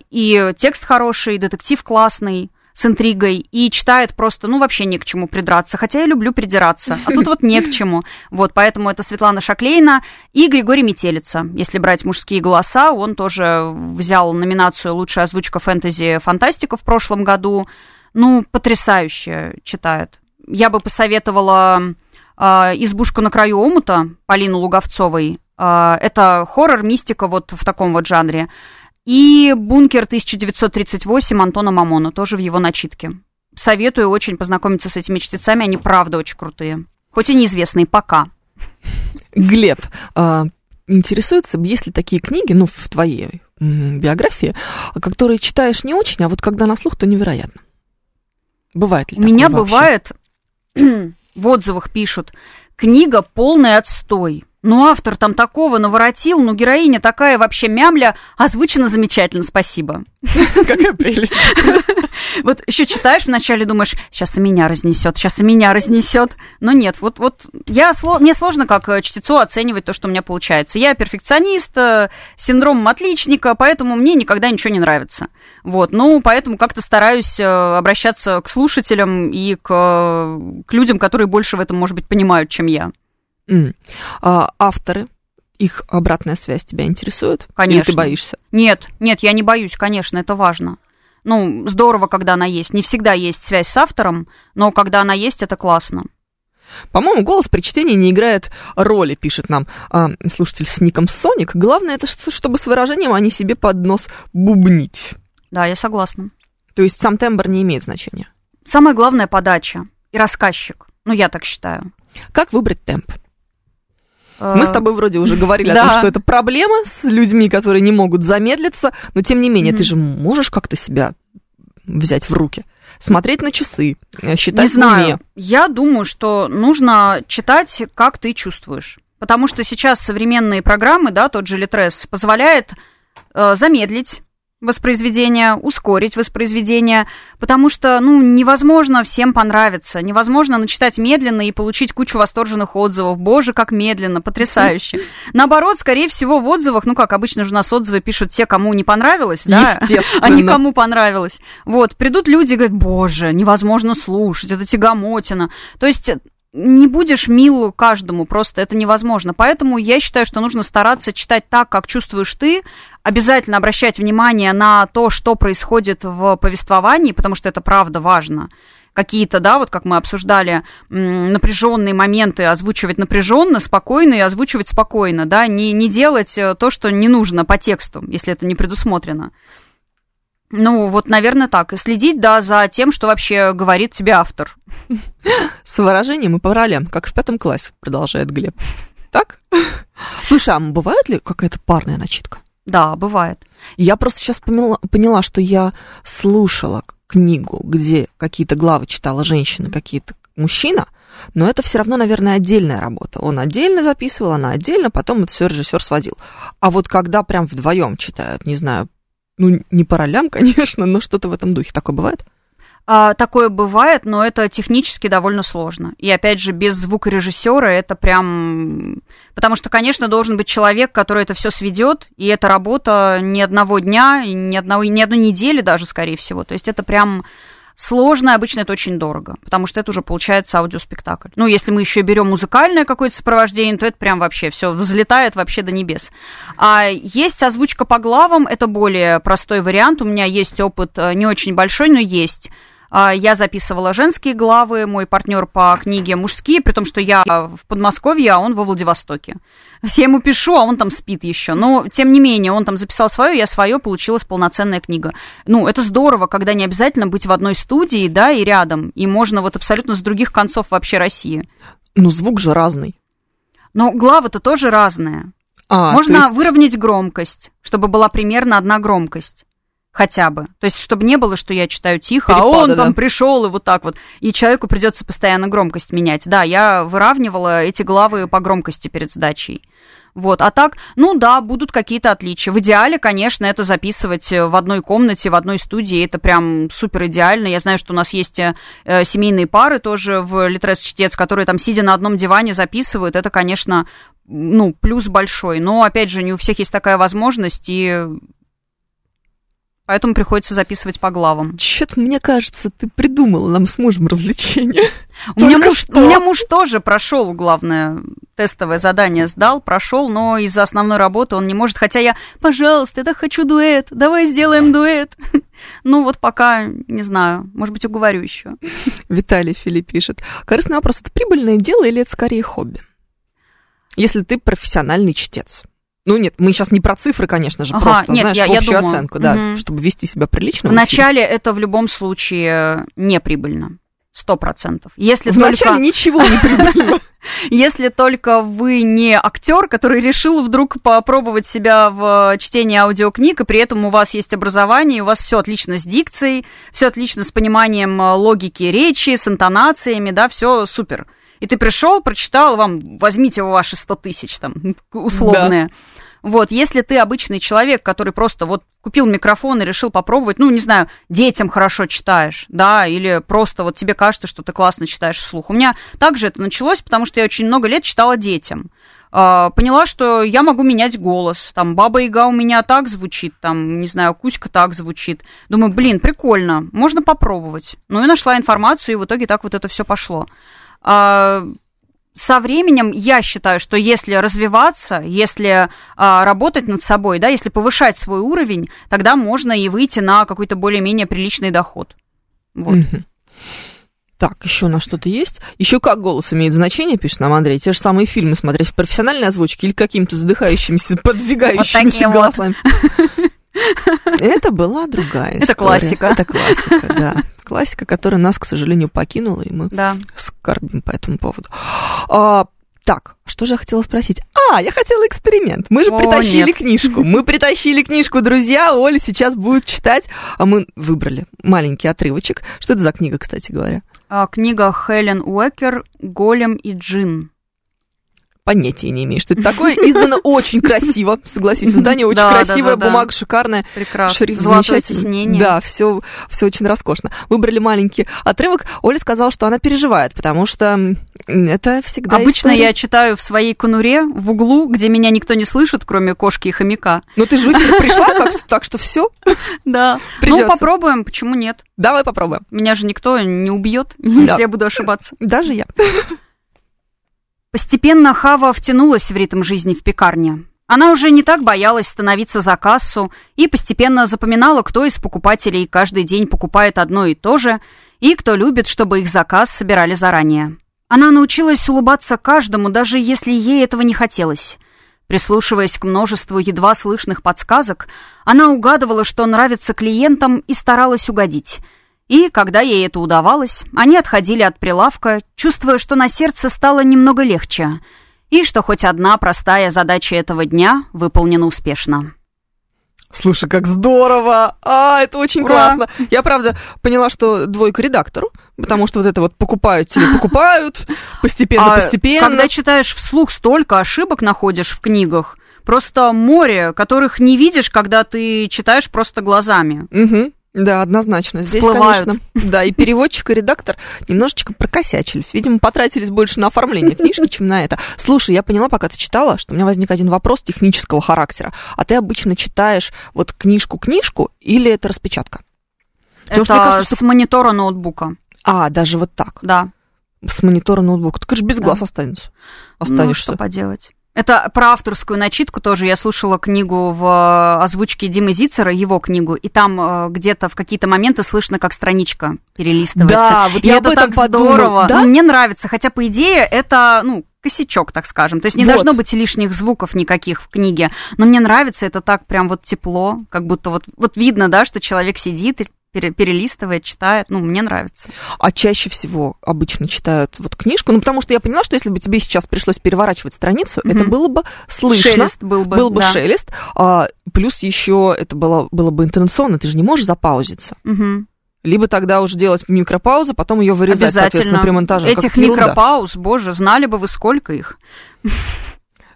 И текст хороший, детектив классный с интригой и читает просто, ну, вообще не к чему придраться. Хотя я люблю придираться, а тут вот не к чему. Вот, поэтому это Светлана Шаклейна и Григорий Метелица. Если брать мужские голоса, он тоже взял номинацию «Лучшая озвучка фэнтези-фантастика» в прошлом году. Ну, потрясающе читает. Я бы посоветовала э, «Избушку на краю омута» Полины Луговцовой. Э, это хоррор, мистика вот в таком вот жанре. И «Бункер 1938» Антона Мамона, тоже в его начитке. Советую очень познакомиться с этими чтецами, они правда очень крутые. Хоть и неизвестные пока. Глеб, а, интересуется, есть ли такие книги, ну, в твоей биографии, которые читаешь не очень, а вот когда на слух, то невероятно. Бывает ли У меня вообще? бывает, в отзывах пишут, книга полный отстой. Ну, автор там такого наворотил, ну, героиня такая вообще мямля, озвучена замечательно, спасибо. Какая прелесть. Вот еще читаешь вначале, думаешь, сейчас и меня разнесет, сейчас и меня разнесет. Но нет, вот, вот я, мне сложно как э, чтецу оценивать то, что у меня получается. Я перфекционист, э, синдром отличника, поэтому мне никогда ничего не нравится. Вот, ну, поэтому как-то стараюсь э, обращаться к слушателям и к, к людям, которые больше в этом, может быть, понимают, чем я. Mm. А, авторы, их обратная связь тебя интересует? Конечно. Или ты боишься? Нет, нет, я не боюсь, конечно, это важно. Ну, здорово, когда она есть. Не всегда есть связь с автором, но когда она есть, это классно. По-моему, голос при чтении не играет роли, пишет нам а, слушатель с ником Соник. Главное, это чтобы с выражением они себе под нос бубнить. Да, я согласна. То есть сам тембр не имеет значения. Самое главное подача и рассказчик. Ну, я так считаю. Как выбрать темп? Мы с тобой вроде уже говорили да. о том, что это проблема с людьми, которые не могут замедлиться, но тем не менее, mm-hmm. ты же можешь как-то себя взять в руки смотреть на часы, э, считать Не знаю. Я думаю, что нужно читать, как ты чувствуешь. Потому что сейчас современные программы, да, тот же Литрес, позволяет э, замедлить воспроизведение, ускорить воспроизведение, потому что, ну, невозможно всем понравиться, невозможно начитать медленно и получить кучу восторженных отзывов. Боже, как медленно, потрясающе. Наоборот, скорее всего, в отзывах, ну, как обычно же у нас отзывы пишут те, кому не понравилось, да, а не кому понравилось. Вот, придут люди и говорят, боже, невозможно слушать, это тягомотина. То есть не будешь мил каждому, просто это невозможно. Поэтому я считаю, что нужно стараться читать так, как чувствуешь ты, обязательно обращать внимание на то, что происходит в повествовании, потому что это правда важно. Какие-то, да, вот как мы обсуждали, напряженные моменты озвучивать напряженно, спокойно и озвучивать спокойно, да, не, не делать э, то, что не нужно по тексту, если это не предусмотрено. Ну, вот, наверное, так. И следить, да, за тем, что вообще говорит тебе автор. С выражением и по ролям, как в пятом классе, продолжает Глеб. Так? Слушай, а бывает ли какая-то парная начитка? Да, бывает. Я просто сейчас поняла, поняла, что я слушала книгу, где какие-то главы читала женщина, какие-то мужчина, но это все равно, наверное, отдельная работа. Он отдельно записывал, она отдельно, потом это все режиссер сводил. А вот когда прям вдвоем читают, не знаю, ну, не по ролям, конечно, но что-то в этом духе. Такое бывает? А, такое бывает, но это технически довольно сложно. И опять же, без звукорежиссера это прям... Потому что, конечно, должен быть человек, который это все сведет, и это работа ни одного дня, ни, одного, ни одной недели даже, скорее всего. То есть это прям Сложно, обычно это очень дорого, потому что это уже получается аудиоспектакль. Ну, если мы еще берем музыкальное какое-то сопровождение, то это прям вообще все взлетает вообще до небес. А есть озвучка по главам, это более простой вариант. У меня есть опыт э, не очень большой, но есть. А, я записывала женские главы, мой партнер по книге мужские, при том, что я в Подмосковье, а он во Владивостоке. Я ему пишу, а он там спит еще. Но, тем не менее, он там записал свое, я свое, получилась полноценная книга. Ну, это здорово, когда не обязательно быть в одной студии, да, и рядом. И можно вот абсолютно с других концов вообще России. Ну, звук же разный. Но главы-то тоже разные. А, Можно есть... выровнять громкость, чтобы была примерно одна громкость хотя бы. То есть, чтобы не было, что я читаю тихо, Перепады, а он да? там пришел и вот так вот. И человеку придется постоянно громкость менять. Да, я выравнивала эти главы по громкости перед сдачей. Вот, а так, ну да, будут какие-то отличия. В идеале, конечно, это записывать в одной комнате, в одной студии, это прям супер идеально. Я знаю, что у нас есть э, семейные пары тоже в Литрес Чтец, которые там, сидя на одном диване, записывают. Это, конечно, ну, плюс большой. Но, опять же, не у всех есть такая возможность, и Поэтому приходится записывать по главам. Чё-то, мне кажется, ты придумала нам с мужем развлечение. У меня, муж, у меня муж тоже прошел, главное, тестовое задание сдал, прошел, но из-за основной работы он не может. Хотя я, пожалуйста, я так хочу дуэт, давай сделаем дуэт. Ну вот пока, не знаю, может быть, уговорю еще. Виталий Филипп пишет. Корыстный вопрос, это прибыльное дело или это скорее хобби? Если ты профессиональный чтец. Ну нет, мы сейчас не про цифры, конечно же, ага, просто, нет, знаешь, я, общую я думаю, оценку, да, угу. чтобы вести себя прилично. Вначале это в любом случае неприбыльно. Сто процентов. Если Вначале только... ничего не прибыльно. Если только вы не актер, который решил вдруг попробовать себя в чтении аудиокниг, и при этом у вас есть образование, у вас все отлично с дикцией, все отлично с пониманием логики речи, с интонациями, да, все супер. И ты пришел, прочитал, вам возьмите ваши 100 тысяч там условные. Да. Вот, если ты обычный человек, который просто вот купил микрофон и решил попробовать, ну, не знаю, детям хорошо читаешь, да, или просто вот тебе кажется, что ты классно читаешь вслух. У меня также это началось, потому что я очень много лет читала детям. А, поняла, что я могу менять голос. Там Баба Яга у меня так звучит, там, не знаю, Кузька так звучит. Думаю, блин, прикольно, можно попробовать. Ну и нашла информацию, и в итоге так вот это все пошло. А, со временем я считаю, что если развиваться, если а, работать над собой, да, если повышать свой уровень, тогда можно и выйти на какой-то более-менее приличный доход. Вот. Так, еще у нас что-то есть? Еще как голос имеет значение, пишет нам Андрей. Те же самые фильмы смотреть в профессиональной озвучке или какими-то задыхающимися, подвигающимися вот голосами. Это была другая история. Это классика. Это классика, да. Классика, которая нас, к сожалению, покинула, и мы Да. скорбим по этому поводу. А, так, что же я хотела спросить? А, я хотела эксперимент. Мы же О, притащили нет. книжку. Мы притащили книжку, друзья. Оля сейчас будет читать. А мы выбрали маленький отрывочек. Что это за книга, кстати говоря? А, Книга Хелен Уэкер «Голем и джин». Понятия не имею, что это такое. Издано очень красиво, согласись. Издание очень красивое, бумага шикарная. Прекрасно. Шрифт замечательный. Да, все, очень роскошно. Выбрали маленький отрывок. Оля сказала, что она переживает, потому что это всегда Обычно я читаю в своей конуре в углу, где меня никто не слышит, кроме кошки и хомяка. Ну ты же пришла, так, что все. Да. Ну, попробуем, почему нет? Давай попробуем. Меня же никто не убьет, если я буду ошибаться. Даже я. Постепенно Хава втянулась в ритм жизни в пекарне. Она уже не так боялась становиться за кассу и постепенно запоминала, кто из покупателей каждый день покупает одно и то же, и кто любит, чтобы их заказ собирали заранее. Она научилась улыбаться каждому, даже если ей этого не хотелось. Прислушиваясь к множеству едва слышных подсказок, она угадывала, что нравится клиентам и старалась угодить. И, когда ей это удавалось, они отходили от прилавка, чувствуя, что на сердце стало немного легче, и что хоть одна простая задача этого дня выполнена успешно. Слушай, как здорово! А, это очень Ура! классно. Я, правда, поняла, что двойка редактору, потому что вот это вот покупают тебе, покупают, постепенно, А постепенно. Когда читаешь вслух, столько ошибок находишь в книгах. Просто море, которых не видишь, когда ты читаешь просто глазами. Да, однозначно. Здесь, Всплывают. конечно, да, и переводчик, и редактор немножечко прокосячили. Видимо, потратились больше на оформление книжки, чем на это. Слушай, я поняла, пока ты читала, что у меня возник один вопрос технического характера. А ты обычно читаешь вот книжку-книжку или это распечатка? Потому Это что кажется, с монитора ноутбука, А, даже вот так, да. с монитора ноутбука. Так же без Да. глаз. Ну, Останешься. что поделать. Это про авторскую начитку тоже. Я слушала книгу в э, озвучке Димы Зицера, его книгу, и там э, где-то в какие-то моменты слышно, как страничка перелистывается. Да, вот и я это об этом так подумала. здорово. Да? Мне нравится, хотя, по идее, это, ну, косячок, так скажем. То есть не Вот. должно быть лишних звуков никаких в книге. Но мне нравится это так прям вот тепло, как будто вот, вот видно, да, что человек сидит и перелистывает, читает. Ну, мне нравится. А чаще всего обычно читают вот книжку, ну, потому что я поняла, что если бы тебе сейчас пришлось переворачивать страницу, Мгм. это было бы слышно. Шелест был бы. был бы да. шелест, а, плюс еще это было, было бы интонационно, ты же не можешь запаузиться. Мгм. Либо тогда уже делать микропаузу, потом ее вырезать, соответственно, при монтаже. Этих микропауз, боже, знали бы вы сколько их.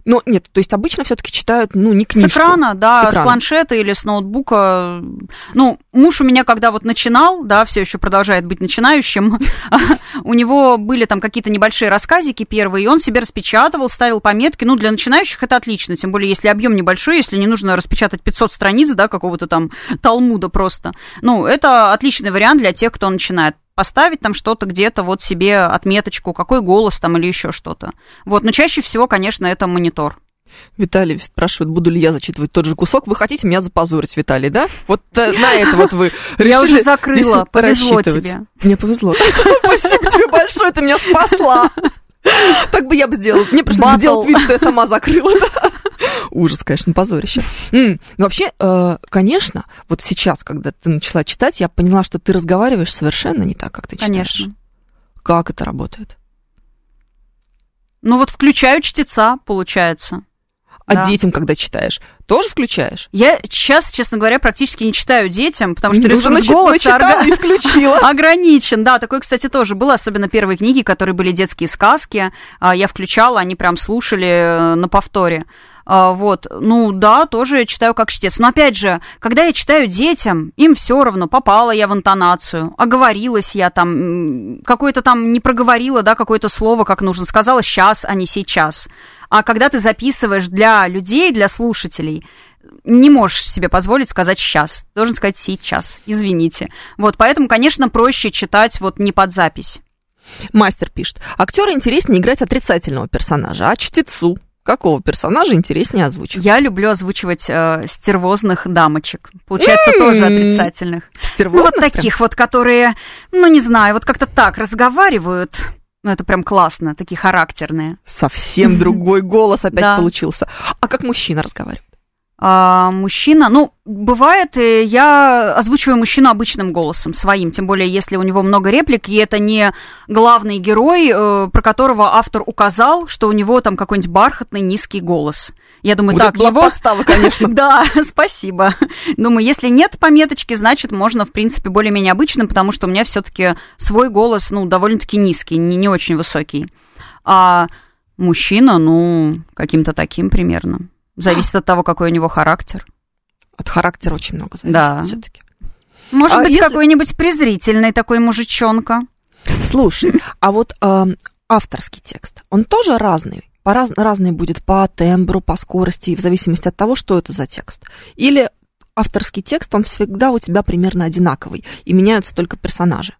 Но нет, то есть обычно все-таки читают, ну, не книжку. С экрана, да, С с, экрана. планшета или с ноутбука. Ну, муж у меня, когда вот начинал, да, все еще продолжает быть начинающим, у него были там какие-то небольшие рассказики первые, и он себе распечатывал, ставил пометки. Ну, для начинающих это отлично, тем более, если объем небольшой, если не нужно распечатать 500 страниц, да, какого-то там талмуда просто. Ну, это отличный вариант для тех, кто начинает поставить там что-то где-то, вот себе отметочку, какой голос там или еще что-то. Вот, но чаще всего, конечно, это монитор. Виталий спрашивает, буду ли я зачитывать тот же кусок. Вы хотите меня запозорить, Виталий, да? Вот э, на это вот вы Я уже закрыла, повезло тебе. Мне повезло. Спасибо тебе большое, ты меня спасла. Так бы я бы сделала. Мне пришлось делать вид, что я сама закрыла. да. Ужас, конечно, позорище. Вообще, э, конечно, вот сейчас, когда ты начала читать, я поняла, что ты разговариваешь совершенно не так, как ты читаешь. Конечно. Как это работает? Ну вот включаю чтеца, получается. А Да. детям, когда читаешь, тоже включаешь? Я сейчас, честно говоря, практически не читаю детям, потому что уже ресурс голоса орга- и включила. ограничен. Да, такое, кстати, тоже было, особенно первые книги, которые были детские сказки. А, Я включала, они прям слушали э, на повторе. А, Вот, ну да, тоже я читаю как чтец. Но опять же, когда я читаю детям, им все равно, попала я в интонацию, оговорилась я там, какое-то там не проговорила, да, какое-то слово как нужно, сказала сейчас, а не сейчас. А когда ты записываешь для людей, для слушателей, не можешь себе позволить сказать сейчас. Должен сказать сейчас. Извините. Вот, поэтому, конечно, проще читать вот не под запись. Мастер пишет. Актеру интереснее играть отрицательного персонажа, а чтецу Какого персонажа интереснее озвучивать? Я люблю озвучивать э, стервозных дамочек. Получается, М-м. тоже отрицательных. Ну, Стервозных вот таких вот, которые, ну, не знаю, вот как-то так разговаривают. Ну, это прям классно, такие характерные. Совсем другой голос опять получился. А как мужчина разговаривает? А, мужчина, ну, бывает, э, я озвучиваю мужчину обычным голосом, своим, тем более, если у него много реплик, и это не главный герой, э, про которого автор указал, что у него там какой-нибудь бархатный низкий голос. Я думаю, Вот так, была его... подстава, конечно. Да, спасибо. Думаю, если нет пометочки, значит, можно, в принципе, более-менее обычным, потому что у меня все-таки свой голос, ну, довольно-таки низкий, не, не очень высокий. А мужчина, ну, каким-то таким примерно. Зависит от того, какой у него характер. От характера очень много зависит Да. все-таки. Может А быть, если- какой-нибудь презрительный такой мужичонка. Слушай, а вот эм, авторский текст, он тоже разный? По раз, разный будет по тембру, по скорости, в зависимости от того, что это за текст. Или авторский текст, он всегда у тебя примерно одинаковый, и меняются только персонажи.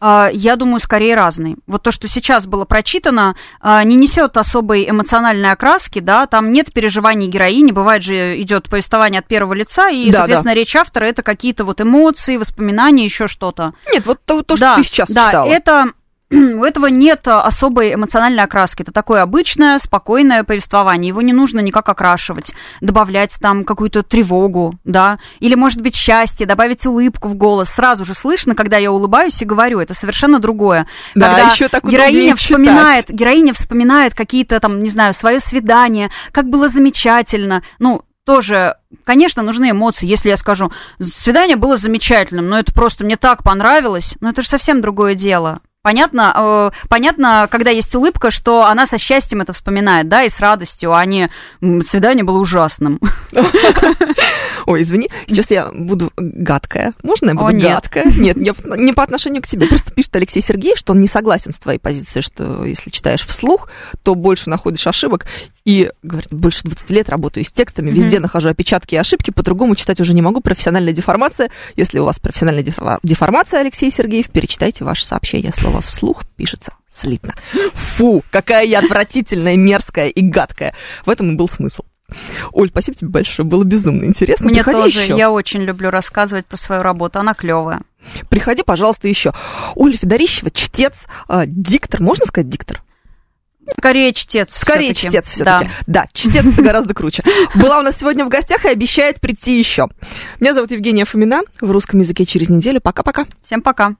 А, Я думаю, скорее разный. Вот то, что сейчас было прочитано, а, не несет особой эмоциональной окраски, да, там нет переживаний героини, бывает же идет повествование от первого лица, и, Да, соответственно, речь автора это какие-то вот эмоции, воспоминания, еще что-то. Нет, вот то, то, что да, ты сейчас да, читала. это у этого нет а, особой эмоциональной окраски. Это такое обычное, спокойное повествование. Его не нужно никак окрашивать, добавлять там какую-то тревогу, да, или, может быть, счастье, добавить улыбку в голос. Сразу же слышно, когда я улыбаюсь и говорю, это совершенно другое. Да, когда ещё так героиня удобнее читать. вспоминает, героиня вспоминает какие-то там, не знаю, свое свидание, как было замечательно. Ну, тоже, конечно, нужны эмоции. Если я скажу, свидание было замечательным, но это просто мне так понравилось, но это же совсем другое дело. Понятно, э, понятно, когда есть улыбка, что она со счастьем это вспоминает, да, и с радостью, а не «М, свидание было ужасным. Ой, извини, сейчас я буду гадкая. Можно я буду О, нет. гадкая? Нет, не, не по отношению к тебе. Просто пишет Алексей Сергеев, что он не согласен с твоей позицией, что если читаешь вслух, то больше находишь ошибок. И, говорит, больше 20 лет работаю с текстами, везде Мгм. нахожу опечатки и ошибки, по-другому читать уже не могу. Профессиональная деформация. Если у вас профессиональная дефор- деформация, Алексей Сергеев, перечитайте ваше сообщение. Слово вслух пишется слитно. Фу, какая я отвратительная, мерзкая и гадкая. В этом и был смысл. Оль, спасибо тебе большое, было безумно интересно. Мне Приходи тоже, еще. я очень люблю рассказывать про свою работу, она клевая. Приходи, пожалуйста, еще. Оля Федорищева, чтец, а, диктор, можно сказать диктор? Скорее чтец. Скорее всё-таки. чтец все-таки. Да. чтец это гораздо круче. Была у нас сегодня в гостях и обещает прийти еще. Меня зовут Евгения Фомина. В русском языке через неделю. Пока-пока. Всем пока.